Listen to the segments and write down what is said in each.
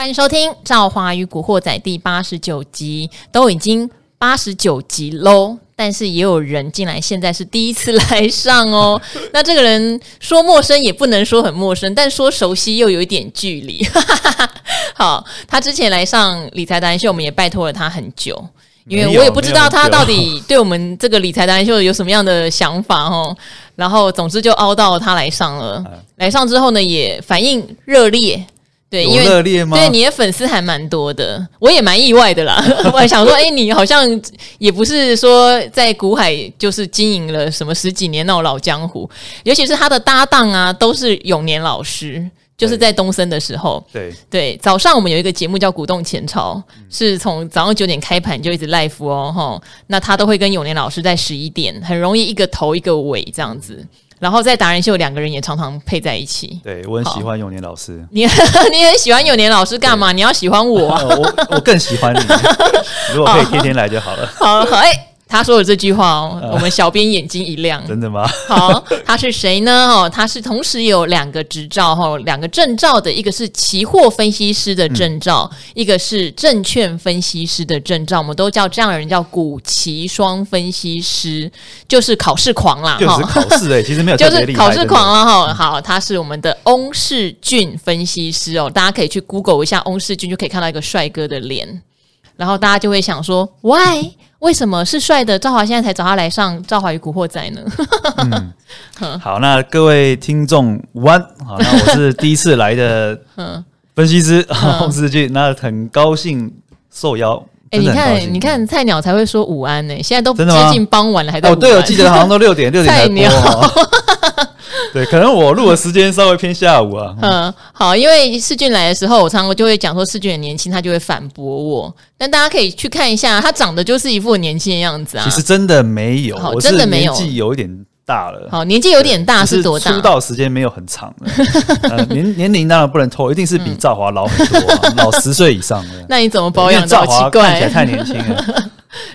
欢迎收听《赵华与古惑仔》第八十九集，都已经八十九集喽，但是也有人进来，现在是第一次来上哦。那这个人说陌生也不能说很陌生，但说熟悉又有一点距离。好，他之前来上理财达人秀，我们也拜托了他很久，因为我也不知道他到底 对我们这个理财达人秀有什么样的想法哦。然后总之就凹到他来上了，来上之后呢，也反应热烈。对，因为？对你的粉丝还蛮多的，我也蛮意外的啦。我还想说，哎，你好像也不是说在股海就是经营了什么十几年那种老江湖，尤其是他的搭档啊，都是永年老师，就是在东森的时候。对对，早上我们有一个节目叫《股动前朝》，是从早上九点开盘就一直 live 哦，吼，那他都会跟永年老师在十一点，很容易一个头一个尾这样子。然后在达人秀，两个人也常常配在一起。对，我很喜欢永年老师。你 你很喜欢永年老师干嘛？你要喜欢我啊？我我更喜欢你。如果可以天天来就好了。好，好，哎。他说的这句话哦，我们小编眼睛一亮。真的吗？好，他是谁呢？哦，他是同时有两个执照哈，两个证照的，一个是期货分析师的证照，嗯、一个是证券分析师的证照。我们都叫这样的人叫股期双分析师，就是考试狂啦。就是考试哎，其实没有就是考试狂了哈。好，他是我们的翁世俊分析师哦，大家可以去 Google 一下翁世俊，就可以看到一个帅哥的脸，然后大家就会想说，Why？为什么是帅的赵华现在才找他来上《赵华与古惑仔》呢？嗯，好，那各位听众午安，好，那我是第一次来的分析师洪世俊，那很高兴受邀。哎、欸，你看，你看菜鸟才会说午安呢、欸，现在都接近傍晚了，还在。哦，对，我记得好像都六点六点才播。菜鸟 对，可能我录的时间稍微偏下午啊。嗯，好，因为世俊来的时候，我常常就会讲说世俊很年轻，他就会反驳我。但大家可以去看一下，他长得就是一副年轻的样子啊。其实真的没有，好，真的没有，年纪有一点大了。好，年纪有点大是多大？出道时间没有很长 年年龄当然不能偷，一定是比赵华老很多、啊，老十岁以上的。那你怎么保养？赵华看起来太年轻了。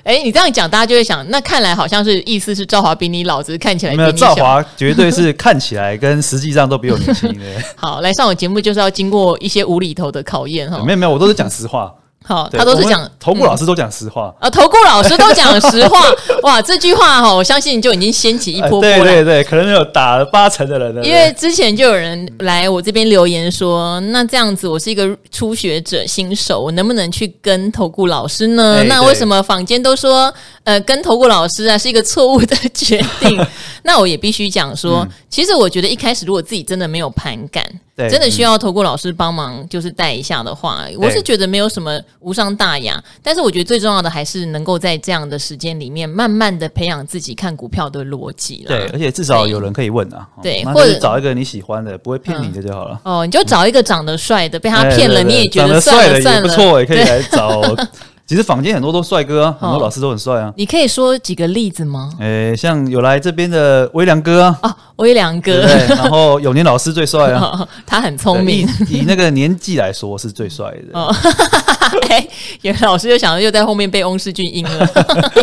哎，你这样讲，大家就会想，那看来好像是意思是赵华比你老，只是看起来没有。赵华绝对是看起来跟实际上都比我年轻的。好，来上我节目就是要经过一些无厘头的考验哈。没有没有，我都是讲实话。好，他都是讲投顾老师都讲实话啊，投顾老师都讲实话，哇，这句话哈，我相信就已经掀起一波波了。对对对，可能有打了八成的人了。因为之前就有人来我这边留言说，那这样子我是一个初学者新手，我能不能去跟投顾老师呢？那为什么坊间都说呃跟投顾老师啊是一个错误的决定？那我也必须讲说，其实我觉得一开始如果自己真的没有盘感。对真的需要投顾老师帮忙，就是带一下的话，嗯、我是觉得没有什么无伤大雅。但是我觉得最重要的还是能够在这样的时间里面，慢慢的培养自己看股票的逻辑。对，而且至少有人可以问啊。对，或者找一个你喜欢的，不会骗你的就好了。嗯、哦，你就找一个长得帅的，被他骗了，你也觉得算了算了，不错，也可以来找。其实坊间很多都帅哥啊，很多老师都很帅啊。你可以说几个例子吗？诶，像有来这边的威良哥啊，哦，威良哥，然后永年老师最帅啊，他很聪明，以那个年纪来说是最帅的。哦，哎，永年老师就想着又在后面被翁世俊阴了。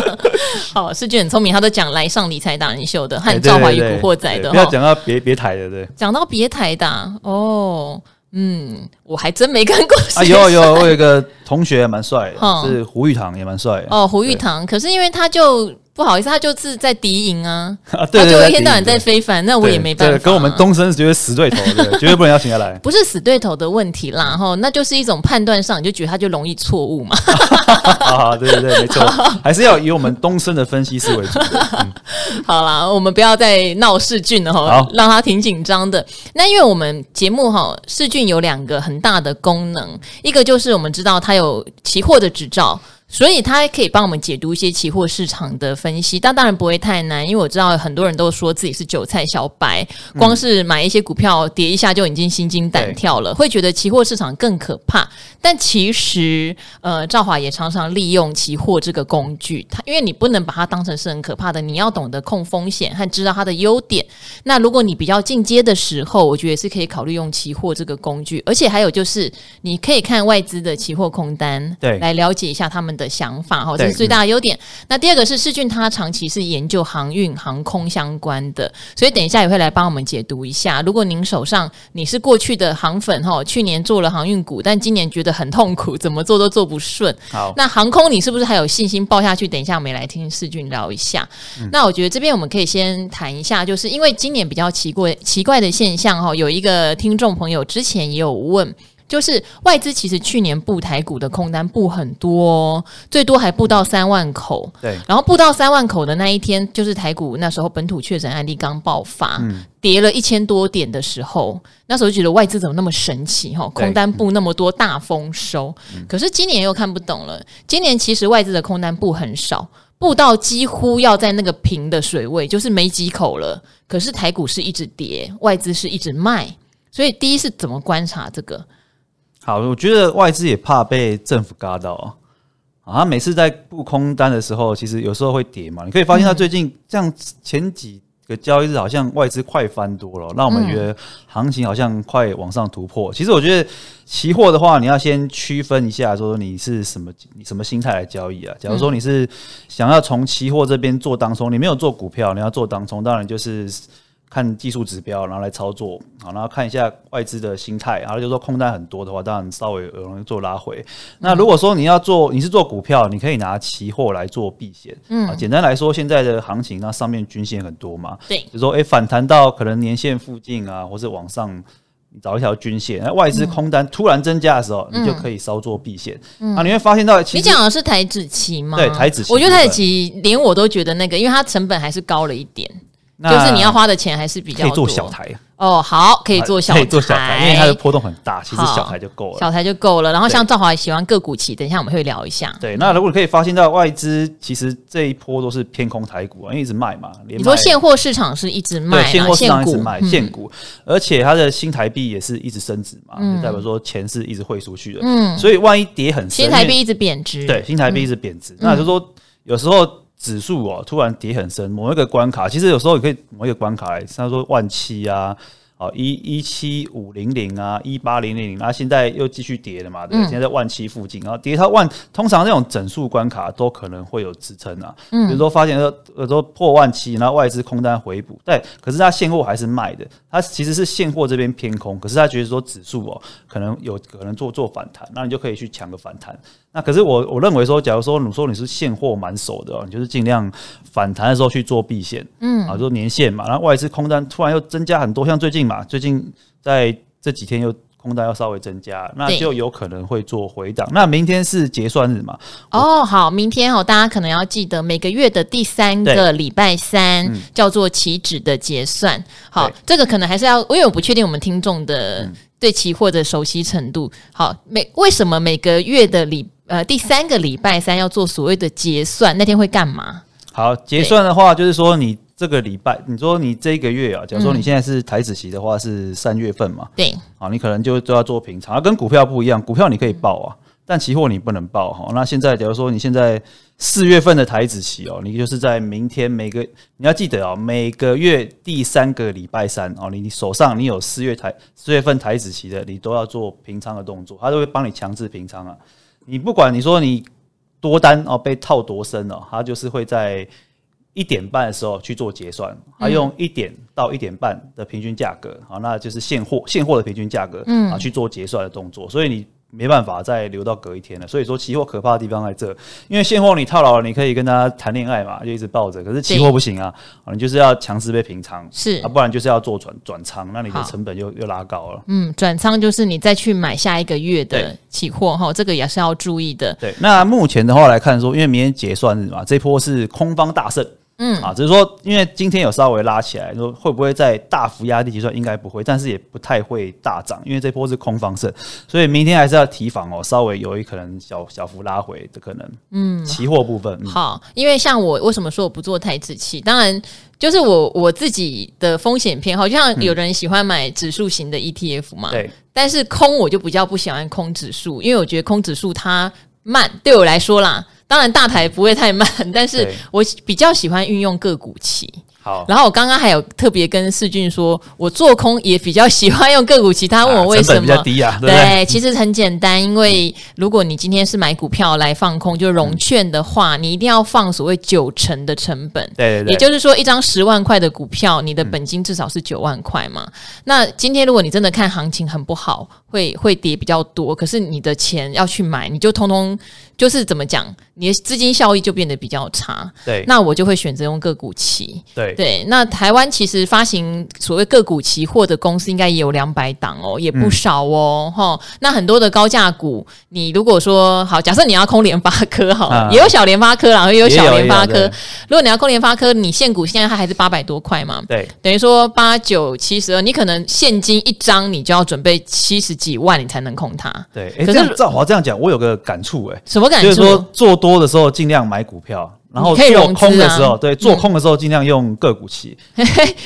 好，世俊很聪明，他都讲来上理财达人秀的和赵华与古惑仔的，不要讲到别别台的，对，讲到别台的哦。嗯，我还真没看过啊。有有，我有一个同学蛮帅的，嗯、是胡玉堂，也蛮帅的。哦，胡玉堂，可是因为他就。不好意思，他就是在敌营啊，啊对对对，他就一天到晚在非凡，那我也没办法、啊。跟我们东升是绝对死对头，对，绝对不能邀请他来。不是死对头的问题啦，哈，那就是一种判断上，你就觉得他就容易错误嘛。啊，对对对，没错，还是要以我们东升的分析师为主。嗯、好啦，我们不要再闹世俊了让他挺紧张的。那因为我们节目哈，世俊有两个很大的功能，一个就是我们知道他有期货的执照。所以他还可以帮我们解读一些期货市场的分析，但当然不会太难，因为我知道很多人都说自己是韭菜小白，光是买一些股票跌一下就已经心惊胆跳了，会觉得期货市场更可怕。但其实，呃，赵华也常常利用期货这个工具，他因为你不能把它当成是很可怕的，你要懂得控风险和知道它的优点。那如果你比较进阶的时候，我觉得是可以考虑用期货这个工具，而且还有就是你可以看外资的期货空单，对，来了解一下他们的。的想法哈，这是最大的优点。那第二个是世俊他长期是研究航运航空相关的，所以等一下也会来帮我们解读一下。如果您手上你是过去的航粉哈，去年做了航运股，但今年觉得很痛苦，怎么做都做不顺。好，那航空你是不是还有信心抱下去？等一下我们也来听世俊聊一下。嗯、那我觉得这边我们可以先谈一下，就是因为今年比较奇怪奇怪的现象哈，有一个听众朋友之前也有问。就是外资其实去年布台股的空单布很多，哦，最多还布到三万口。对，然后布到三万口的那一天，就是台股那时候本土确诊案例刚爆发，嗯、跌了一千多点的时候，那时候就觉得外资怎么那么神奇哈，空单布那么多，大丰收。嗯、可是今年又看不懂了，今年其实外资的空单布很少，布到几乎要在那个平的水位，就是没几口了。可是台股是一直跌，外资是一直卖，所以第一是怎么观察这个？好，我觉得外资也怕被政府嘎到啊。啊，他每次在布空单的时候，其实有时候会跌嘛。你可以发现，他最近这样前几个交易日，好像外资快翻多了，让我们觉得行情好像快往上突破。其实我觉得期货的话，你要先区分一下，说你是什么，你什么心态来交易啊？假如说你是想要从期货这边做当冲，你没有做股票，你要做当冲，当然就是。看技术指标，然后来操作，好，然后看一下外资的心态，然后就说空单很多的话，当然稍微容易做拉回。嗯、那如果说你要做，你是做股票，你可以拿期货来做避险。嗯，简单来说，现在的行情那上面均线很多嘛，对，就说哎、欸、反弹到可能年线附近啊，或是往上找一条均线，那外资空单突然增加的时候，嗯、你就可以稍作避险。嗯，啊，你会发现到，你讲的是台子期吗？对，台子期，我觉得台子期连我都觉得那个，因为它成本还是高了一点。就是你要花的钱还是比较多。可以做小台哦，好，可以做小台，可以做小台，因为它的波动很大，其实小台就够了，小台就够了。然后像赵华喜欢个股期，等一下我们会聊一下。对，那如果你可以发现到外资其实这一波都是偏空台股啊，因为一直卖嘛。你说现货市场是一直卖，现货市场一直卖现股，而且它的新台币也是一直升值嘛，就代表说钱是一直汇出去的。嗯，所以万一跌很深，新台币一直贬值，对，新台币一直贬值，那就是说有时候。指数哦，突然跌很深，某一个关卡，其实有时候也可以某一个关卡来，像说万七啊。好，一一七五零零啊，一八零零零，然后现在又继续跌了嘛，对，现在在万七附近，然后跌到万，通常这种整数关卡都可能会有支撑啊。嗯，比如说发现说，有时候破万七，然后外资空单回补，但可是它现货还是卖的，它其实是现货这边偏空，可是他觉得说指数哦，可能有可能做做反弹，那你就可以去抢个反弹。那可是我我认为说，假如说你说你是现货满手的，你就是尽量反弹的时候去做避险，嗯，啊，就年限嘛，然后外资空单突然又增加很多，像最近。嘛，最近在这几天又空单要稍微增加，那就有可能会做回档。那明天是结算日嘛？哦，好，明天哦，大家可能要记得每个月的第三个礼拜三叫做期指的结算。好，这个可能还是要，因为我不确定我们听众的对期货的熟悉程度。好，每为什么每个月的礼呃第三个礼拜三要做所谓的结算？那天会干嘛？好，结算的话就是说你。这个礼拜，你说你这个月啊，假如说你现在是台子席的话，是三月份嘛？对，好，你可能就都要做平仓，跟股票不一样，股票你可以报啊，但期货你不能报哈。那现在，假如说你现在四月份的台子期哦，你就是在明天每个你要记得哦，每个月第三个礼拜三哦，你你手上你有四月台四月份台子期的，你都要做平仓的动作，他都会帮你强制平仓啊。你不管你说你多单哦被套多深哦，它就是会在。一点半的时候去做结算，它用一点到一点半的平均价格，好，那就是现货现货的平均价格，嗯，啊去做结算的动作，所以你没办法再留到隔一天了。所以说期货可怕的地方在这，因为现货你套牢了，你可以跟他谈恋爱嘛，就一直抱着，可是期货不行啊，你就是要强制被平仓，是啊，不然就是要做转转仓，那你的成本又又拉高了。嗯，转仓就是你再去买下一个月的期货哈，这个也是要注意的。对，那目前的话来看说，因为明天结算日嘛，这波是空方大胜。嗯啊，只是说，因为今天有稍微拉起来，说会不会再大幅压低结算？应该不会，但是也不太会大涨，因为这波是空方胜，所以明天还是要提防哦，稍微有一可能小小幅拉回的可能。嗯，期货部分、嗯、好，因为像我为什么说我不做台指期？当然就是我我自己的风险偏好，就像有人喜欢买指数型的 ETF 嘛，对、嗯，但是空我就比较不喜欢空指数，因为我觉得空指数它慢，对我来说啦。当然，大台不会太慢，但是我比较喜欢运用个股期。好，然后我刚刚还有特别跟世俊说，我做空也比较喜欢用个股其，他问我为什么？比较低啊，对，对，其实很简单，因为如果你今天是买股票来放空，就融券的话，你一定要放所谓九成的成本，对对对，也就是说一张十万块的股票，你的本金至少是九万块嘛。那今天如果你真的看行情很不好，会会跌比较多，可是你的钱要去买，你就通通就是怎么讲，你的资金效益就变得比较差。对，那我就会选择用个股期。对。对，那台湾其实发行所谓个股期货的公司应该也有两百档哦，也不少哦，哈、嗯。那很多的高价股，你如果说好，假设你要空联发科，好，啊、也有小联发科，然后也有小联发科。如果你要空联发科，你现股现在它还是八百多块嘛？对，等于说八九七十二，你可能现金一张你就要准备七十几万，你才能空它。对，可是赵华这样讲，我有个感触，哎，什么感觉？就是说做多的时候尽量买股票。然后做空的时候，对，做空的时候尽量用个股期。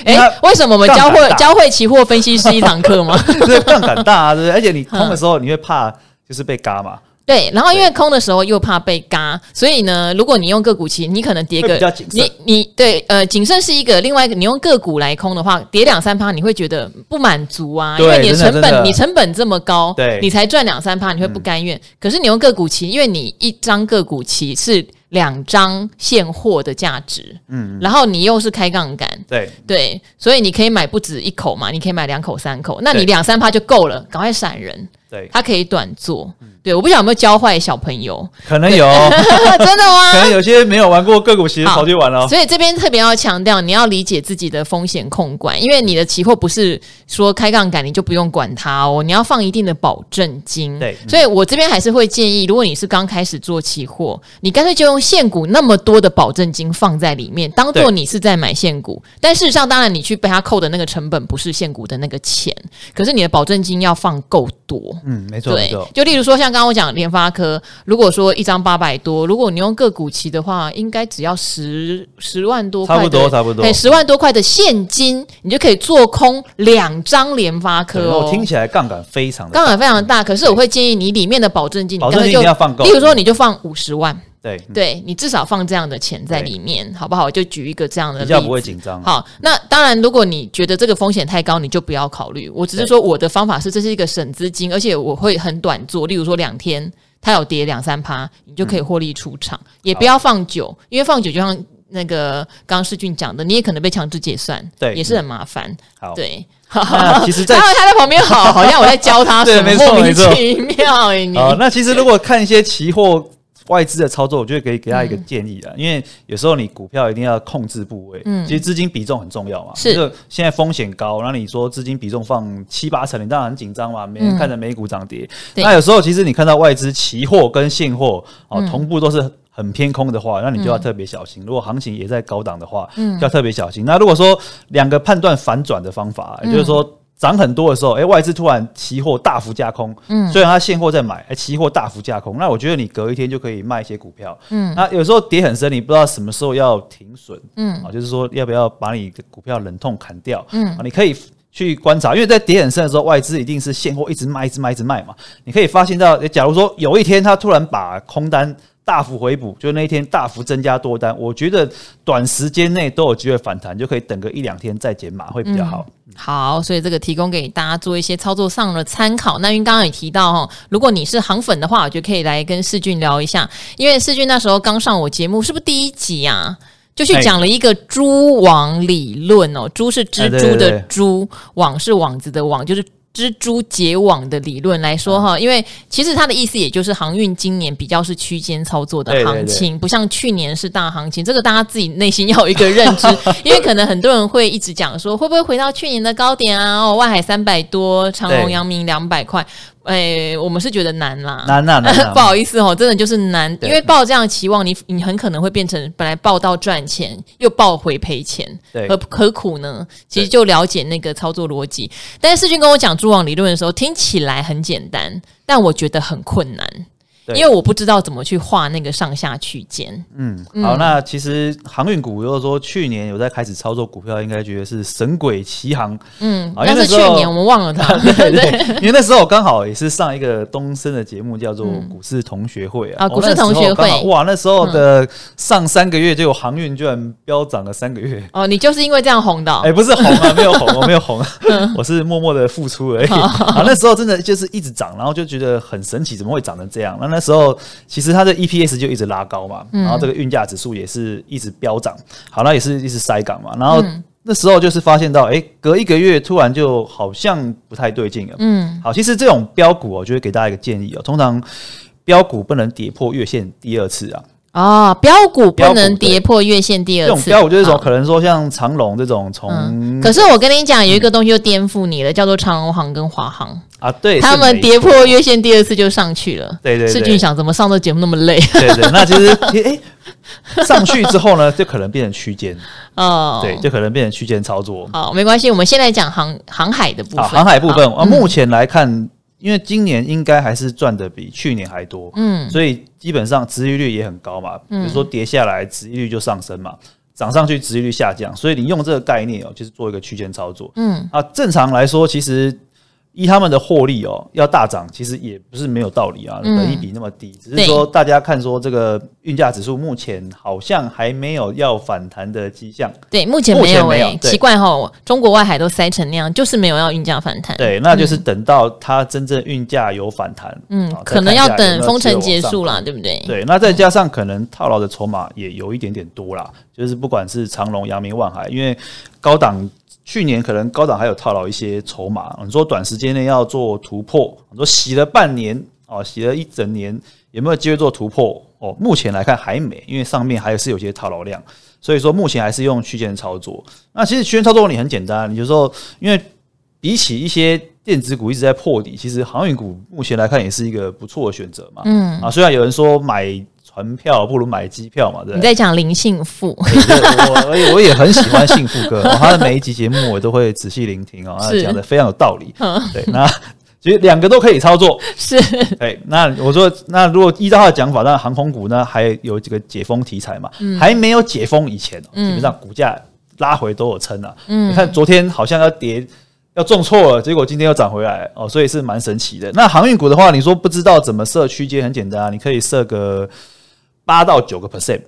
哎，为什么我们教会教会期货分析师一堂课吗？对，杠杆大啊，对不对？而且你空的时候，你会怕就是被嘎嘛。对，然后因为空的时候又怕被嘎，所以呢，如果你用个股期，你可能跌个。你你对呃，谨慎是一个，另外一个你用个股来空的话，跌两三趴，你会觉得不满足啊，因为你的成本你成本这么高，对，你才赚两三趴，你会不甘愿。可是你用个股期，因为你一张个股期是。两张现货的价值，嗯，然后你又是开杠杆，对。对，所以你可以买不止一口嘛，你可以买两口三口，那你两三趴就够了，赶快闪人，对，它可以短做。对，我不晓得有没有教坏小朋友，可能有，真的吗？可能有些没有玩过个股其实跑去玩了。所以这边特别要强调，你要理解自己的风险控管，因为你的期货不是说开杠杆你就不用管它哦，你要放一定的保证金。对，所以我这边还是会建议，如果你是刚开始做期货，你干脆就用现股那么多的保证金放在里面，当做你是在买现股。但事实上，当然你去被他扣的那个成本不是现股的那个钱，可是你的保证金要放够多。嗯，没错，对，就例如说像。刚刚我讲联发科，如果说一张八百多，如果你用个股期的话，应该只要十十万多块，差不多差不多，对十万多块的现金，你就可以做空两张联发科哦。我听起来杠杆非常的，杠杆非常大，可是我会建议你里面的保证金，保证金要放够，例如说你就放五十万。对，对你至少放这样的钱在里面，好不好？就举一个这样的例子，比较不会紧张。好，那当然，如果你觉得这个风险太高，你就不要考虑。我只是说我的方法是，这是一个省资金，而且我会很短做。例如说两天，它有跌两三趴，你就可以获利出场，嗯、也不要放久，因为放久就像那个刚刚世俊讲的，你也可能被强制结算，对，也是很麻烦。好，对，其实在，他在旁边好，好像我在教他什么，没错，莫名其妙哎，那其实如果看一些期货。外资的操作，我觉得可以给他一个建议啊，嗯、因为有时候你股票一定要控制部位，嗯，其实资金比重很重要嘛。是，现在风险高，那你说资金比重放七八成，你当然很紧张嘛。每天看着美股涨跌，嗯、那有时候其实你看到外资期货跟现货哦同步都是很偏空的话，那你就要特别小心。嗯、如果行情也在高档的话，嗯，就要特别小心。那如果说两个判断反转的方法，也就是说。涨很多的时候，哎、欸，外资突然期货大幅加空，嗯，虽然它现货在买，哎、欸，期货大幅加空，那我觉得你隔一天就可以卖一些股票，嗯，那有时候跌很深，你不知道什么时候要停损，嗯，啊，就是说要不要把你的股票忍痛砍掉，嗯，啊，你可以去观察，因为在跌很深的时候，外资一定是现货一直卖，一直卖，一直卖嘛，你可以发现到，欸、假如说有一天它突然把空单。大幅回补，就那一天大幅增加多单，我觉得短时间内都有机会反弹，就可以等个一两天再减码会比较好。嗯。好，所以这个提供给大家做一些操作上的参考。那因为刚刚也提到哈，如果你是行粉的话，我觉得可以来跟世俊聊一下，因为世俊那时候刚上我节目，是不是第一集啊？就去讲了一个蛛网理论哦，蛛是蜘蛛的蛛，网是网子的网，就是。蜘蛛结网的理论来说哈，因为其实它的意思也就是航运今年比较是区间操作的行情，不像去年是大行情。这个大家自己内心要有一个认知，因为可能很多人会一直讲说，会不会回到去年的高点啊？哦，外海三百多，长隆、阳明两百块。哎、欸，我们是觉得难啦，难呐、啊，难、啊，不好意思哦，真的就是难，因为抱这样的期望，你你很可能会变成本来抱到赚钱，又抱回赔钱，对，何何苦呢？其实就了解那个操作逻辑。但是世俊跟我讲蛛网理论的时候，听起来很简单，但我觉得很困难，因为我不知道怎么去画那个上下区间。嗯，好，那其实航运股如果说去年有在开始操作股票，应该觉得是神鬼奇航。嗯，但是去年我们忘了它，对对对，因为那时候刚好也是上一个东升的节目，叫做股市同学会啊。啊，股市同学会，哇，那时候的上三个月就有航运居然飙涨了三个月。哦，你就是因为这样红的？哎，不是红啊，没有红，我没有红，我是默默的付出而已。啊，那时候真的就是一直涨，然后就觉得很神奇，怎么会涨成这样？那那时候其实它的 EPS 就一直拉高嘛，然后这个运价指数也是一直飙涨，好，那也是一直塞港嘛。然后那时候就是发现到，哎，隔一个月突然就好像不太对劲了。嗯，好，其实这种标股，我就会给大家一个建议哦，通常标股不能跌破月线第二次啊。啊，标股不能跌破月线第二次。这种标股就是说，可能说像长荣这种从、嗯，可是我跟你讲，有一个东西就颠覆你了，叫做长荣航跟华航啊，对，他们跌破月线第二次就上去了。对对，世俊想怎么上这节目那么累？对对，那其实哎、欸，上去之后呢，就可能变成区间哦，对，就可能变成区间操作。好，没关系，我们先来讲航航海的部分。航海部分啊，目前来看。因为今年应该还是赚的比去年还多，嗯，所以基本上殖利率也很高嘛。比如说跌下来，殖利率就上升嘛；涨上去，殖利率下降。所以你用这个概念哦，就是做一个区间操作。嗯，啊，正常来说，其实。依他们的获利哦，要大涨，其实也不是没有道理啊。本一比那么低，只是说大家看说这个运价指数目前好像还没有要反弹的迹象。对，目前没有诶，奇怪哈，中国外海都塞成那样，就是没有要运价反弹。对，那就是等到它真正运价有反弹，嗯，可能要等封城结束啦，对不对？对，那再加上可能套牢的筹码也有一点点多啦，就是不管是长隆、阳明、万海，因为高档。去年可能高档还有套牢一些筹码，你说短时间内要做突破，你说洗了半年哦，洗了一整年，有没有机会做突破？哦，目前来看还没，因为上面还是有些套牢量，所以说目前还是用区间操作。那其实区间操作你很简单，你就说，因为比起一些电子股一直在破底，其实航运股目前来看也是一个不错的选择嘛。嗯啊，虽然有人说买。船票不如买机票嘛？对。你在讲林幸福，我我也很喜欢幸福哥，他的每一集节目我都会仔细聆听哦，他讲的非常有道理。对，那其实两个都可以操作。是，对。那我说，那如果依照他的讲法，那航空股呢还有几个解封题材嘛？还没有解封以前，基本上股价拉回都有撑啊。嗯，你看昨天好像要跌。要重挫了，结果今天又涨回来哦，所以是蛮神奇的。那航运股的话，你说不知道怎么设区间，很简单啊，你可以设个八到九个 percent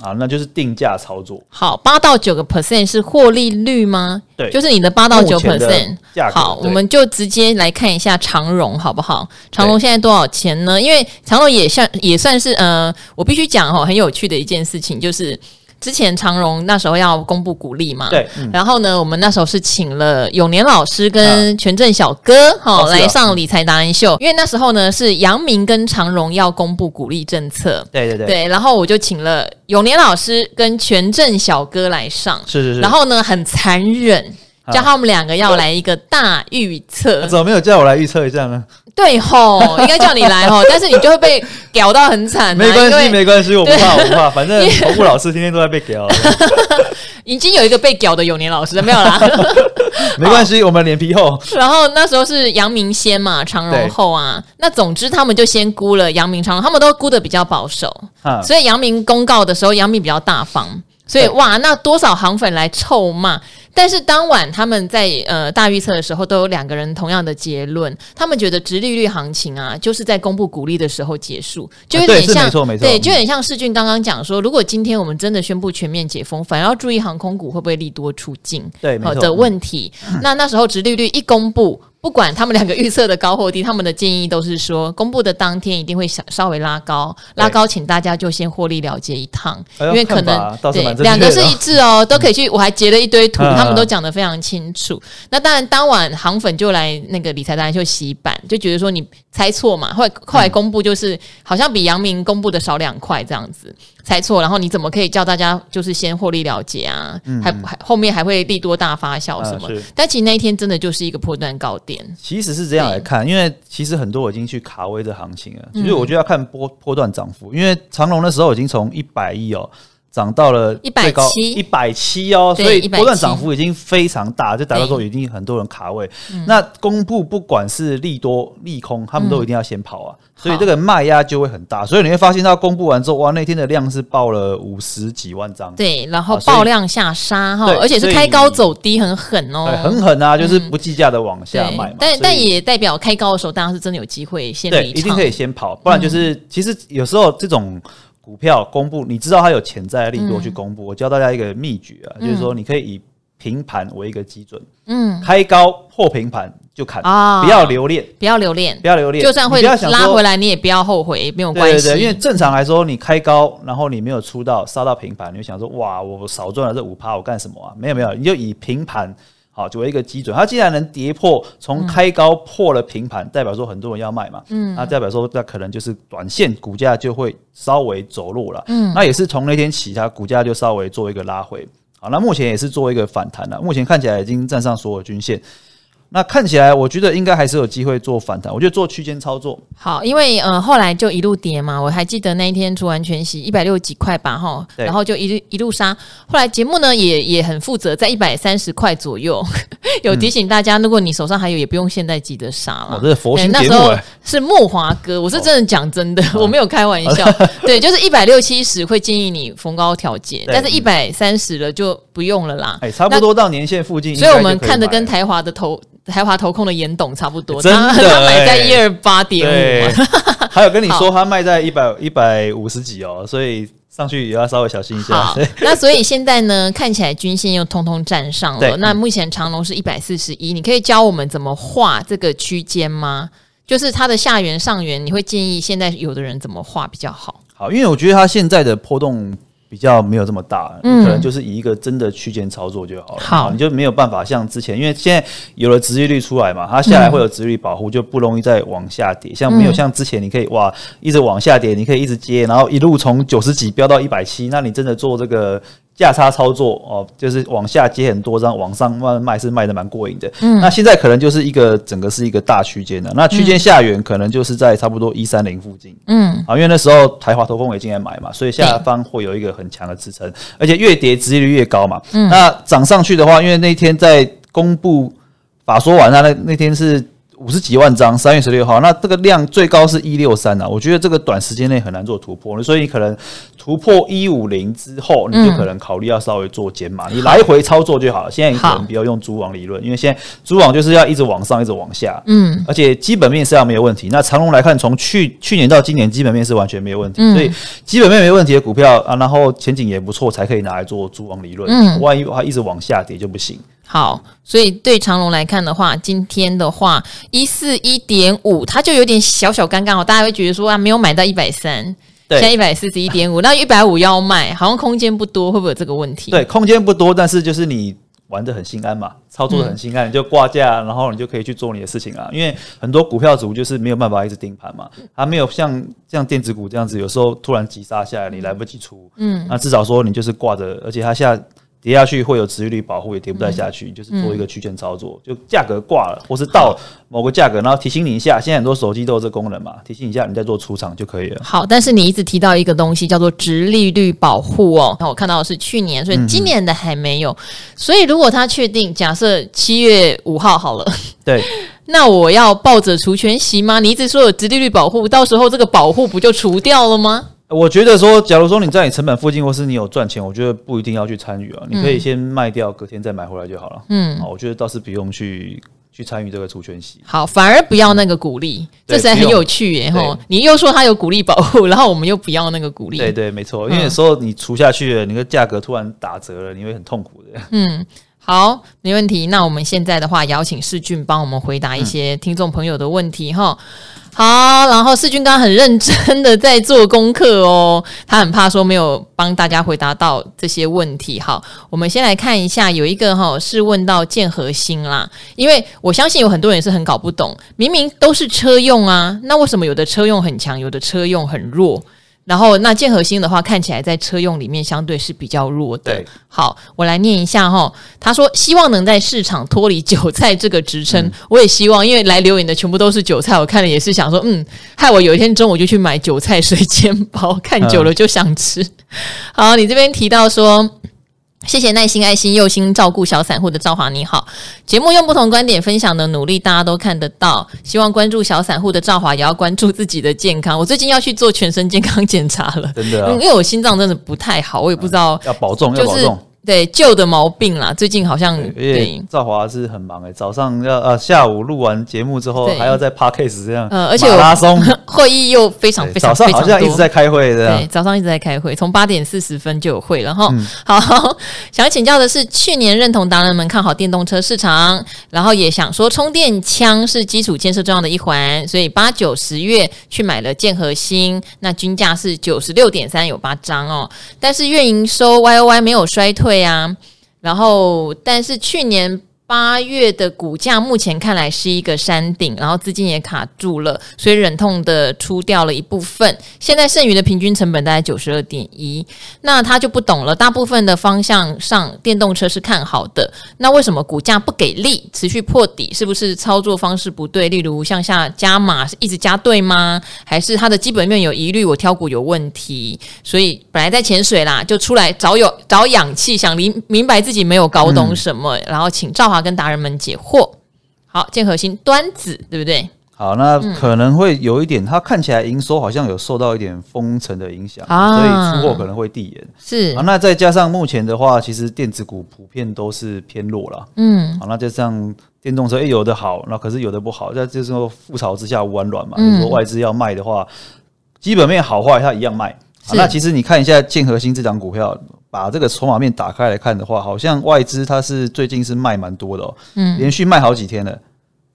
啊，那就是定价操作。好，八到九个 percent 是获利率吗？对，就是你的八到九 percent。好，我们就直接来看一下长荣好不好？长荣现在多少钱呢？因为长荣也像也算是呃，我必须讲哦，很有趣的一件事情就是。之前长荣那时候要公布鼓励嘛，对，然后呢，我们那时候是请了永年老师跟权证小哥哈来上理财达人秀，因为那时候呢是杨明跟长荣要公布鼓励政策，对对对，对，然后我就请了永年老师跟权证小哥来上，是是是，然后呢很残忍，叫他们两个要来一个大预测，怎么没有叫我来预测一下呢？对吼，应该叫你来吼，但是你就会被屌到很惨。没关系，没关系，我不怕，我不怕，反正 投顾老师天天都在被屌。已经有一个被屌的永年老师没有啦，没关系，我们脸皮厚。然后那时候是杨明先嘛，长荣后啊。那总之他们就先估了杨明、长荣，他们都估的比较保守，所以杨明公告的时候，杨明比较大方。所以哇，那多少行粉来臭骂？但是当晚他们在呃大预测的时候，都有两个人同样的结论，他们觉得直利率行情啊，就是在公布股利的时候结束，就有点像，没错没错，对，就有点像世俊刚刚讲说，如果今天我们真的宣布全面解封，反而要注意航空股会不会利多出尽，对，好的问题。那那时候直利率一公布。不管他们两个预测的高或低，他们的建议都是说，公布的当天一定会稍稍微拉高，拉高，请大家就先获利了结一趟，因为可能对两个是一致哦，都可以去。我还截了一堆图，他们都讲得非常清楚。那当然，当晚行粉就来那个理财达人秀洗版，就觉得说你猜错嘛，后来后来公布就是好像比阳明公布的少两块这样子。猜错，然后你怎么可以叫大家就是先获利了结啊？嗯、还还后面还会利多大发酵什么？啊、但其实那一天真的就是一个破断高点。其实是这样来看，因为其实很多我已经去卡位的行情了。其实我觉得要看波波段涨幅，因为长隆的时候已经从一百亿哦涨到了一百七，一百七哦，所以波段涨幅已经非常大，就达到说已经很多人卡位。那公布不管是利多利空，他们都一定要先跑啊，所以这个卖压就会很大。所以你会发现到公布完之后，哇，那天的量是爆了五十几万张，对，然后爆量下杀哈，而且是开高走低，很狠哦，很狠啊，就是不计价的往下卖。但但也代表开高的时候，大家是真的有机会先对，一定可以先跑，不然就是其实有时候这种。股票公布，你知道它有潜在的利多去公布。嗯、我教大家一个秘诀啊，嗯、就是说你可以以平盘为一个基准，嗯，开高破平盘就砍，啊、不要留恋，不要留恋，不要留恋，就算会拉回来，你也不要后悔，没有关系。对对对，因为正常来说，你开高，然后你没有出到杀到平盘，你就想说，哇，我少赚了这五趴，我干什么啊？没有没有，你就以平盘。好，作为一个基准，它既然能跌破，从开高破了平盘，嗯、代表说很多人要卖嘛，嗯，那代表说那可能就是短线股价就会稍微走弱了，嗯，那也是从那天起，它股价就稍微做一个拉回，好，那目前也是做一个反弹了，目前看起来已经站上所有均线。那看起来，我觉得应该还是有机会做反弹。我觉得做区间操作好，因为呃后来就一路跌嘛。我还记得那一天出完全息一百六十几块吧，哈，然后就一路一路杀。后来节目呢也也很负责，在一百三十块左右，有提醒大家，如果你手上还有，也不用现在急着杀了。哦，这是佛心节目。那时候是木华哥，我是真的讲真的，哦、我没有开玩笑。对，就是一百六七十会建议你逢高调节，但是一百三十了就不用了啦。哎，差不多到年限附近，所以我们看的跟台华的投。台华投控的严董差不多，真的、欸、他买在一二八点五，还有跟你说他卖在一百一百五十几哦，所以上去也要稍微小心一下。那所以现在呢，看起来均线又通通站上了。那目前长龙是一百四十一，你可以教我们怎么画这个区间吗？就是它的下缘上缘，你会建议现在有的人怎么画比较好？好，因为我觉得它现在的波动。比较没有这么大，嗯，可能就是以一个真的区间操作就好了。好，你就没有办法像之前，因为现在有了殖利率出来嘛，它下来会有殖利率保护，就不容易再往下跌。像没有像之前，你可以哇一直往下跌，你可以一直接，然后一路从九十几飙到一百七，那你真的做这个。价差操作哦，就是往下接很多张，往上慢慢卖是卖的蛮过瘾的。嗯，那现在可能就是一个整个是一个大区间的，那区间下缘可能就是在差不多一三零附近。嗯，啊，因为那时候台华投控也进来买嘛，所以下方会有一个很强的支撑，而且越跌殖利率越高嘛。嗯，那涨上去的话，因为那天在公布法说完，那那那天是。五十几万张，三月十六号，那这个量最高是一六三啊，我觉得这个短时间内很难做突破，所以你可能突破一五零之后，你就可能考虑要稍微做减码，嗯、你来回操作就好了。现在你可能不要用蛛网理论，因为现在蛛网就是要一直往上，一直往下，嗯，而且基本面是要没有问题。那长龙来看，从去去年到今年，基本面是完全没有问题，嗯、所以基本面没问题的股票啊，然后前景也不错，才可以拿来做蛛网理论。嗯，万一它一直往下跌就不行。好，所以对长龙来看的话，今天的话一四一点五，它就有点小小尴尬哦。大家会觉得说啊，没有买到一百三，现在一百四十一点五，那一百五要卖，好像空间不多，会不会有这个问题？对，空间不多，但是就是你玩的很心安嘛，操作的很心安，嗯、你就挂价，然后你就可以去做你的事情啊。因为很多股票族就是没有办法一直盯盘嘛，它没有像像电子股这样子，有时候突然急杀下来，你来不及出，嗯，那至少说你就是挂着，而且它现在。跌下去会有殖利率保护，也跌不太下去，嗯、就是做一个区间操作，嗯、就价格挂了，或是到某个价格，然后提醒你一下。现在很多手机都有这功能嘛，提醒一下你再做出场就可以了。好，但是你一直提到一个东西叫做直利率保护哦，那我看到的是去年，所以今年的还没有。嗯、所以如果他确定，假设七月五号好了，对，那我要抱着除权息吗？你一直说有直利率保护，到时候这个保护不就除掉了吗？我觉得说，假如说你在你成本附近，或是你有赚钱，我觉得不一定要去参与啊。你可以先卖掉，隔天再买回来就好了。嗯，我觉得倒是不用去去参与这个除权息。好，反而不要那个鼓励，这实在很有趣耶！吼，你又说他有鼓励保护，然后我们又不要那个鼓励。对对，没错，因为有时候你除下去了，你的价格突然打折了，你会很痛苦的。嗯，好，没问题。那我们现在的话，邀请世俊帮我们回答一些听众朋友的问题哈。好，然后士峻刚很认真的在做功课哦，他很怕说没有帮大家回答到这些问题。好，我们先来看一下，有一个哈是问到建和心啦，因为我相信有很多人是很搞不懂，明明都是车用啊，那为什么有的车用很强，有的车用很弱？然后那建核心的话，看起来在车用里面相对是比较弱的。对，好，我来念一下哈。他说希望能在市场脱离韭菜这个职称，嗯、我也希望，因为来留言的全部都是韭菜，我看了也是想说，嗯，害我有一天中午就去买韭菜水煎包，看久了就想吃。嗯、好，你这边提到说。谢谢耐心、爱心、用心照顾小散户的赵华，你好。节目用不同观点分享的努力，大家都看得到。希望关注小散户的赵华，也要关注自己的健康。我最近要去做全身健康检查了，真的、啊，因为我心脏真的不太好，我也不知道，要保重，要保重。对旧的毛病啦，最近好像对赵华是很忙哎，早上要呃下午录完节目之后还要在 Podcast 这样，嗯，而且马拉松。会议又非常非常早上好像一直在开会的，对，早上一直在开会，从八点四十分就有会了哈。好，想请教的是，去年认同达人们看好电动车市场，然后也想说充电枪是基础建设重要的一环，所以八九十月去买了建和兴，那均价是九十六点三，有八张哦，但是月营收 Y O Y 没有衰退。对呀，然后但是去年。八月的股价目前看来是一个山顶，然后资金也卡住了，所以忍痛的出掉了一部分。现在剩余的平均成本大概九十二点一，那他就不懂了。大部分的方向上，电动车是看好的，那为什么股价不给力，持续破底？是不是操作方式不对？例如向下加码是一直加对吗？还是它的基本面有疑虑？我挑股有问题？所以本来在潜水啦，就出来找有找氧气，想明明白自己没有搞懂什么，然后请赵华。跟达人们解惑，好，建核心端子对不对？好，那可能会有一点，它看起来营收好像有受到一点封城的影响，啊、所以出货可能会递延。是啊，那再加上目前的话，其实电子股普遍都是偏弱了。嗯，好，那就像电动车，诶，有的好，那可是有的不好，在这时候覆巢之下无完卵嘛。嗯、如果外资要卖的话，基本面好坏它一样卖。是那其实你看一下建核心这档股票。把这个筹码面打开来看的话，好像外资它是最近是卖蛮多的哦，嗯，连续卖好几天了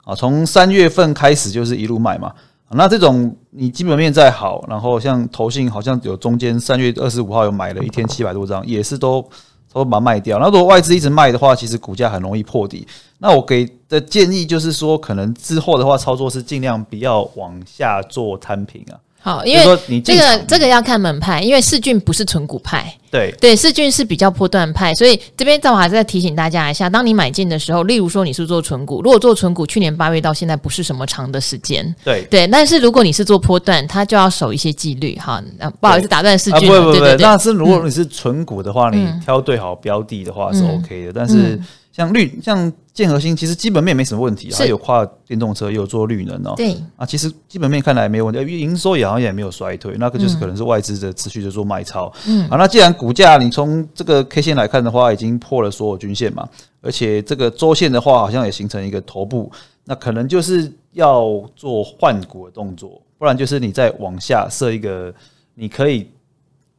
啊，从三月份开始就是一路卖嘛。那这种你基本面再好，然后像投信好像有中间三月二十五号有买了一天七百多张，也是都都把它卖掉。那如果外资一直卖的话，其实股价很容易破底。那我给的建议就是说，可能之后的话操作是尽量不要往下做摊平啊。好，因为这个这个要看门派，因为世俊不是纯股派，对。对，世俊是比较波段派，所以这边我还是再提醒大家一下，当你买进的时候，例如说你是做纯股，如果做纯股，去年八月到现在不是什么长的时间，对。对，但是如果你是做波段，它就要守一些纪律哈。不好意思打断世俊，不不不，那是如果你是纯股的话，你挑对好标的的话是 OK 的，但是。像绿像建和兴，其实基本面没什么问题啊，是有跨电动车，也有做绿能哦。对啊，其实基本面看来没有问题，营收也好像也没有衰退，那个就是可能是外资的持续的做卖超。嗯，好，那既然股价你从这个 K 线来看的话，已经破了所有均线嘛，而且这个周线的话好像也形成一个头部，那可能就是要做换股的动作，不然就是你再往下设一个，你可以。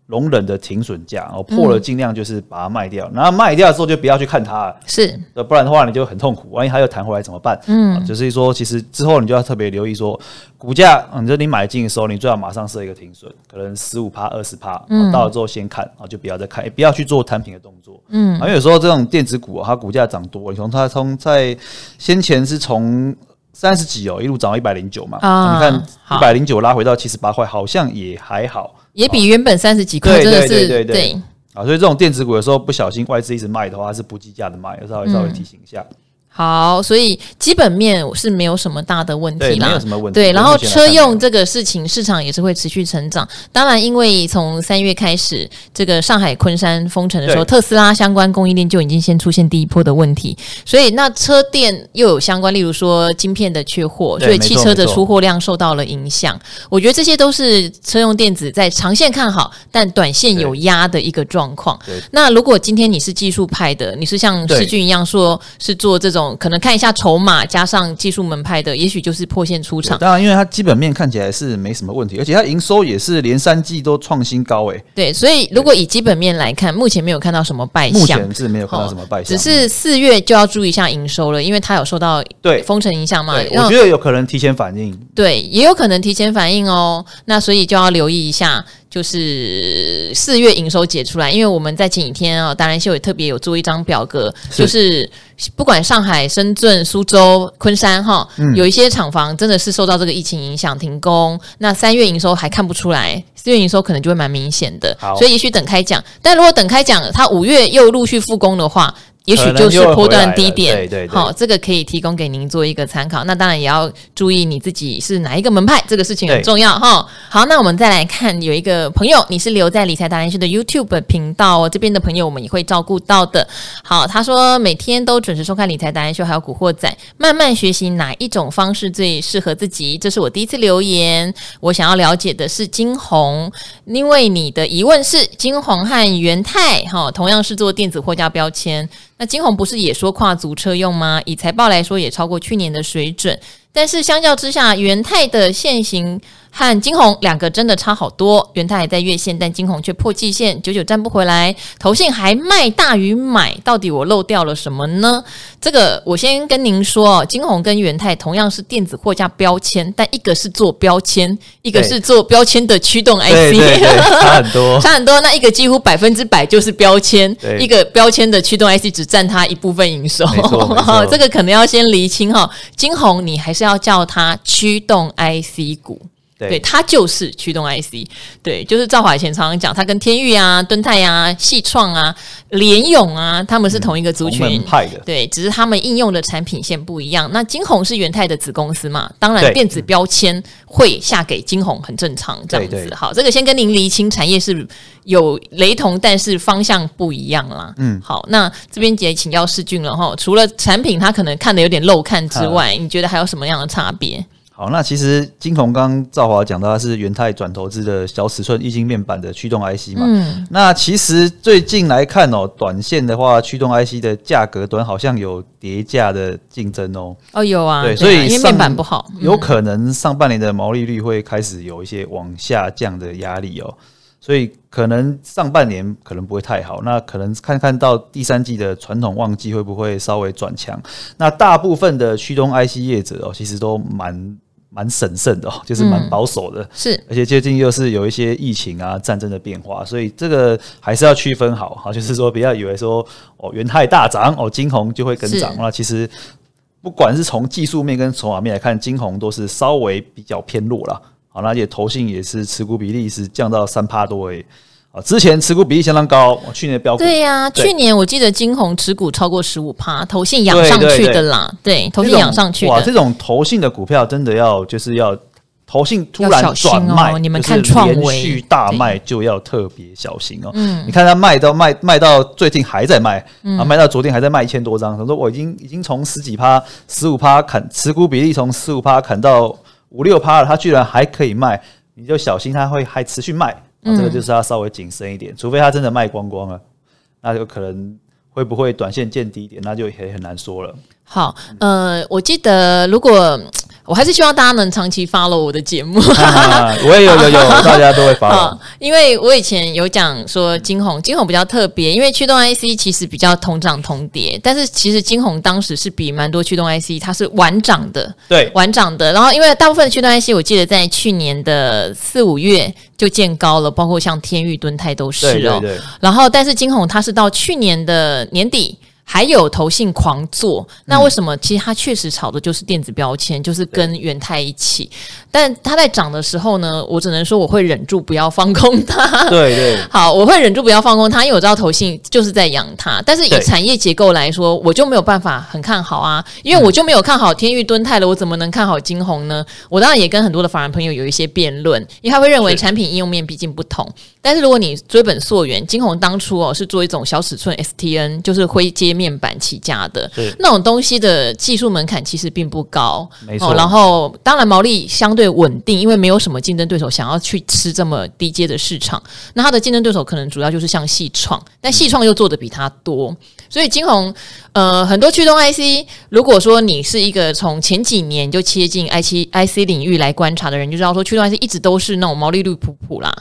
容忍的停损价，然后破了尽量就是把它卖掉，嗯、然后卖掉之后就不要去看它，是，不然的话你就很痛苦，万一它又弹回来怎么办？嗯，就是说其实之后你就要特别留意说，股价，你就你买进的时候，你最好马上设一个停损，可能十五趴、二十趴，到了之后先看，然后就不要再看，也不要去做摊平的动作，嗯，因为有时候这种电子股啊它股价涨多，你从它从在先前是从三十几哦一路涨到一百零九嘛，啊、你看一百零九拉回到七十八块，好像也还好。也比原本三十几块真的是对，对，对，对，对啊，所以这种电子股有时候不小心外资一直卖的话，是不计价的卖，稍微稍微提醒一下。嗯好，所以基本面是没有什么大的问题啦，没有什么问题。对，然后车用这个事情，市场也是会持续成长。当然，因为从三月开始，这个上海昆山封城的时候，特斯拉相关供应链就已经先出现第一波的问题。所以，那车电又有相关，例如说晶片的缺货，所以汽车的出货量受到了影响。我觉得这些都是车用电子在长线看好，但短线有压的一个状况。那如果今天你是技术派的，你是像世俊一样说是做这种。可能看一下筹码，加上技术门派的，也许就是破线出场。当然，因为它基本面看起来是没什么问题，而且它营收也是连三季都创新高诶。对，所以如果以基本面来看，目前没有看到什么败相，目前是没有看到什么败相，只是四月就要注意一下营收了，因为它有受到对封城影响嘛。我觉得有可能提前反应，对，也有可能提前反应哦。那所以就要留意一下。就是四月营收解出来，因为我们在前几天啊，达人秀也特别有做一张表格，是就是不管上海、深圳、苏州、昆山哈，嗯、有一些厂房真的是受到这个疫情影响停工，那三月营收还看不出来，四月营收可能就会蛮明显的，所以也许等开奖。但如果等开奖，它五月又陆续复工的话。也许就是波段低点，对对对，好，这个可以提供给您做一个参考。那当然也要注意你自己是哪一个门派，这个事情很重要哈。对好，那我们再来看，有一个朋友，你是留在理财达人秀的 YouTube 频道哦，这边的朋友我们也会照顾到的。好，他说每天都准时收看理财达人秀，还有古惑仔，慢慢学习哪一种方式最适合自己。这是我第一次留言，我想要了解的是金红，因为你的疑问是金红和元泰哈，同样是做电子货架标签。那金鸿不是也说跨足车用吗？以财报来说，也超过去年的水准。但是相较之下，元泰的现行和金红两个真的差好多。元泰还在月线，但金红却破季线，久久站不回来。投信还卖大于买，到底我漏掉了什么呢？这个我先跟您说，哦，金红跟元泰同样是电子货架标签，但一个是做标签，一个是做标签的驱动 IC，对对对，差很多，差很多。那一个几乎百分之百就是标签，一个标签的驱动 IC 只占它一部分营收。这个可能要先厘清哈。金红你还是。要叫它驱动 IC 股，对，对，它就是驱动 IC，对，就是赵华以前常常讲，它跟天域啊、敦泰啊、细创啊、联咏啊，他们是同一个族群，派的，对，只是他们应用的产品线不一样。那晶宏是元泰的子公司嘛，当然电子标签会下给晶宏，很正常，这样子。对对对，好，这个先跟您厘清，产业是有雷同，但是方向不一样啦。嗯，好，那这边也请教世俊了哈。除了产品他可能看的有点漏看之外，嗯、你觉得还有什么样的差别？好，那其实晶宏刚刚赵华讲到，它是元泰转投资的小尺寸液晶面板的驱动 IC 嘛。嗯。那其实最近来看哦，短线的话，驱动 IC 的价格端好像有叠价的竞争哦。哦，有啊。对，所以因为面板不好，有可能上半年的毛利率会开始有一些往下降的压力哦。所以可能上半年可能不会太好，那可能看看到第三季的传统旺季会不会稍微转强。那大部分的驱动 IC 业者哦，其实都蛮。蛮审慎的哦，就是蛮保守的，嗯、是，而且最近又是有一些疫情啊、战争的变化，所以这个还是要区分好哈，就是说不要以为说哦元泰大涨哦，金红就会跟涨，那其实不管是从技术面跟筹码面来看，金红都是稍微比较偏弱了，好，那也投信也是持股比例是降到三趴多诶。之前持股比例相当高，去年的标股对呀、啊，去年我记得金红持股超过十五趴，投信养上去的啦，对，投信养上去的。哇，这种投信的股票真的要就是要投信突然转卖，哦、你们看创维连续大卖就要特别小心哦。嗯，你看它卖到卖卖到最近还在卖，嗯、啊，卖到昨天还在卖一千多张。他说我已经已经从十几趴、十五趴砍持股比例从十五趴砍到五六趴了，它居然还可以卖，你就小心它会还持续卖。这个就是要稍微谨慎一点，除非它真的卖光光了，那就可能会不会短线见低点，那就也很难说了。好，呃，我记得如果。我还是希望大家能长期 follow 我的节目，我也有有有，大家都会 follow。因为我以前有讲说金红，金红比较特别，因为驱动 IC 其实比较同涨同跌，但是其实金红当时是比蛮多驱动 IC 它是晚涨的，对，晚涨的。然后因为大部分的驱动 IC，我记得在去年的四五月就见高了，包括像天域、敦泰都是哦。然后但是金红它是到去年的年底。还有投信狂做，那为什么？其实它确实炒的就是电子标签，就是跟元泰一起。但它在涨的时候呢，我只能说我会忍住不要放空它。对对，好，我会忍住不要放空它，因为我知道投信就是在养它。但是以产业结构来说，我就没有办法很看好啊，因为我就没有看好天域、敦泰了，我怎么能看好金红呢？我当然也跟很多的法人朋友有一些辩论，因为他会认为产品应用面毕竟不同。但是如果你追本溯源，晶宏当初哦是做一种小尺寸 STN，就是灰阶面板起家的，是那种东西的技术门槛其实并不高，没错。然后当然毛利相对稳定，因为没有什么竞争对手想要去吃这么低阶的市场。那它的竞争对手可能主要就是像细创，但细创又做的比它多，所以晶宏呃很多驱动 IC，如果说你是一个从前几年就切进 IC IC 领域来观察的人，就知道说驱动 IC 一直都是那种毛利率普普啦。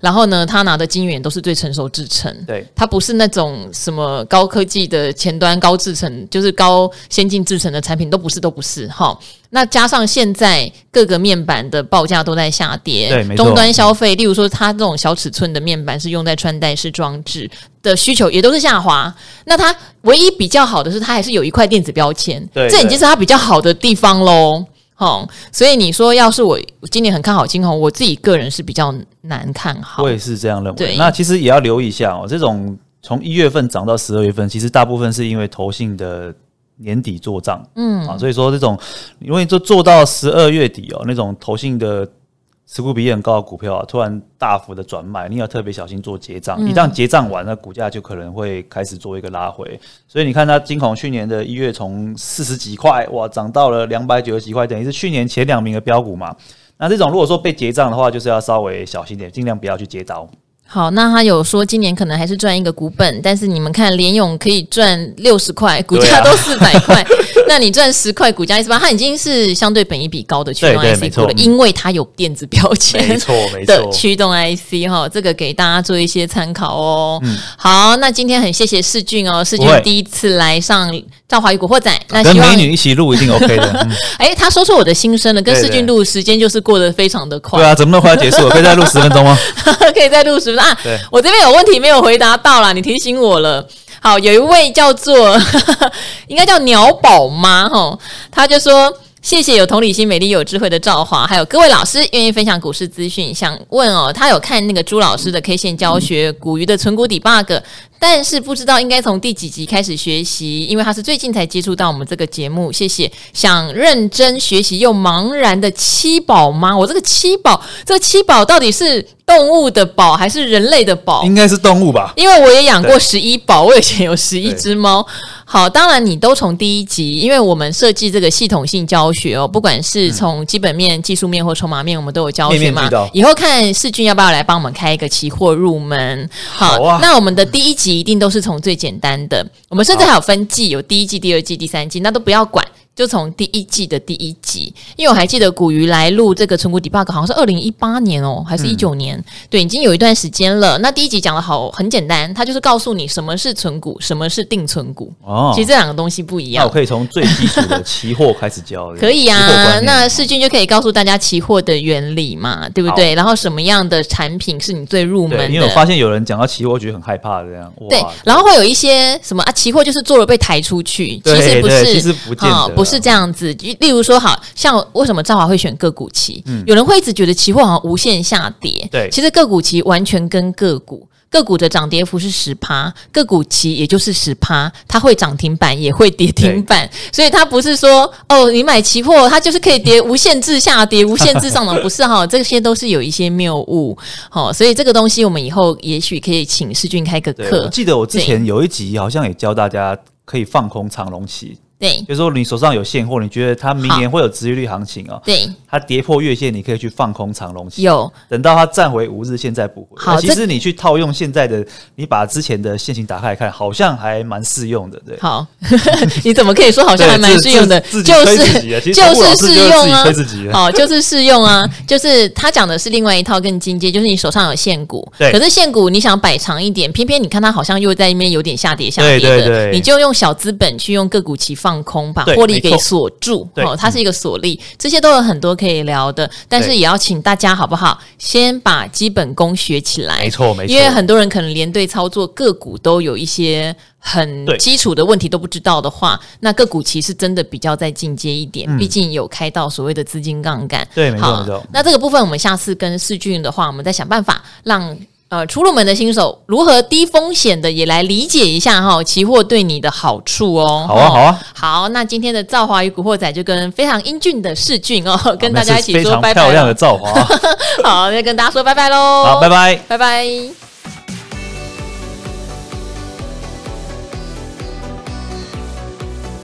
然后呢，他拿的晶圆都是最成熟制程，对，它不是那种什么高科技的前端高制程，就是高先进制程的产品，都不是，都不是哈。那加上现在各个面板的报价都在下跌，对，没错。终端消费，例如说它这种小尺寸的面板是用在穿戴式装置的需求也都是下滑。那它唯一比较好的是，它还是有一块电子标签，对，这已经是它比较好的地方喽。好，所以你说要是我今年很看好金红，我自己个人是比较难看好。我也是这样认为。那其实也要留意一下哦，这种从一月份涨到十二月份，其实大部分是因为投信的。年底做账，嗯啊，所以说这种，因为就做到十二月底哦，那种投信的持股比例很高的股票啊，突然大幅的转卖，你要特别小心做结账。嗯、一旦结账完，那股价就可能会开始做一个拉回。所以你看它金控去年的一月从四十几块哇，涨到了两百九十几块，等于是去年前两名的标股嘛。那这种如果说被结账的话，就是要稍微小心点，尽量不要去接刀。好，那他有说今年可能还是赚一个股本，但是你们看联勇可以赚六十块，股价都四百块，那你赚十块，股价一十八，它已经是相对本一比高的驱动 IC 股了，因为它有电子标签，没错没错的驱动 IC 哈，这个给大家做一些参考哦。嗯，好，那今天很谢谢世俊哦，世俊第一次来上赵华与古惑仔，那跟美女一起录一定 OK 的。哎、嗯欸，他说出我的心声了，跟世俊录时间就是过得非常的快。对啊，怎么那快要结束了？可以再录十分钟吗？可以再录十分钟。啊，对我这边有问题没有回答到啦，你提醒我了。好，有一位叫做 应该叫鸟宝妈哈，他就说谢谢有同理心、美丽有智慧的赵华，还有各位老师愿意分享股市资讯。想问哦，他有看那个朱老师的 K 线教学，古鱼的存股 debug。但是不知道应该从第几集开始学习，因为他是最近才接触到我们这个节目。谢谢，想认真学习又茫然的七宝吗？我这个七宝，这个七宝到底是动物的宝还是人类的宝？应该是动物吧，因为我也养过十一宝，我以前有十一只猫。好，当然你都从第一集，因为我们设计这个系统性教学哦，不管是从基本面、技术面或筹码面，我们都有教学嘛。面面以后看世俊要不要来帮我们开一个期货入门？好，好啊，那我们的第一集。一定都是从最简单的，我们甚至还有分季，有第一季、第二季、第三季，那都不要管。就从第一季的第一集，因为我还记得古鱼来录这个存股 debug，好像是二零一八年哦，还是一九年？嗯、对，已经有一段时间了。那第一集讲的好很简单，它就是告诉你什么是存股，什么是定存股。哦，其实这两个东西不一样。那我可以从最基础的期货开始教。可以啊，那世俊就可以告诉大家期货的原理嘛，对不对？然后什么样的产品是你最入门的？因为我发现有人讲到期货，觉得很害怕这样。对，然后会有一些什么啊？期货就是做了被抬出去，其实不是，其实不见得。不是这样子，例如说，好像为什么赵华会选个股期？嗯，有人会一直觉得期货好像无限下跌，对，其实个股期完全跟个股，个股的涨跌幅是十趴，个股期也就是十趴，它会涨停板也会跌停板，所以它不是说哦，你买期货它就是可以跌无限制下跌，无限制上涨，不是哈，这些都是有一些谬误，好，所以这个东西我们以后也许可以请世俊开个课。我记得我之前有一集好像也教大家可以放空长隆期。对，比如说你手上有现货，你觉得它明年会有殖利率行情哦。对，它跌破月线，你可以去放空长龙期。有，等到它站回五日线再补回。好，其实你去套用现在的，你把之前的线型打开来看，好像还蛮适用的。对，好，你怎么可以说好像还蛮适用的？就是就是适用啊。好，就是适用啊。就是他讲的是另外一套更进阶，就是你手上有现股，对，可是现股你想摆长一点，偏偏你看它好像又在那边有点下跌下跌的，对对对，你就用小资本去用个股期放。放空，把获利给锁住哦，它是一个锁利，这些都有很多可以聊的，但是也要请大家好不好？先把基本功学起来，没错没错，因为很多人可能连对操作个股都有一些很基础的问题都不知道的话，那个股其实真的比较再进阶一点，毕竟有开到所谓的资金杠杆。对，没错。那这个部分我们下次跟世俊的话，我们再想办法让。呃，出入门的新手如何低风险的也来理解一下哈，期货对你的好处哦。好啊，好啊，好。那今天的造华与古惑仔就跟非常英俊的世俊哦，跟大家一起说拜拜。漂亮的造华，好，那跟大家说拜拜喽。好，拜拜，拜拜。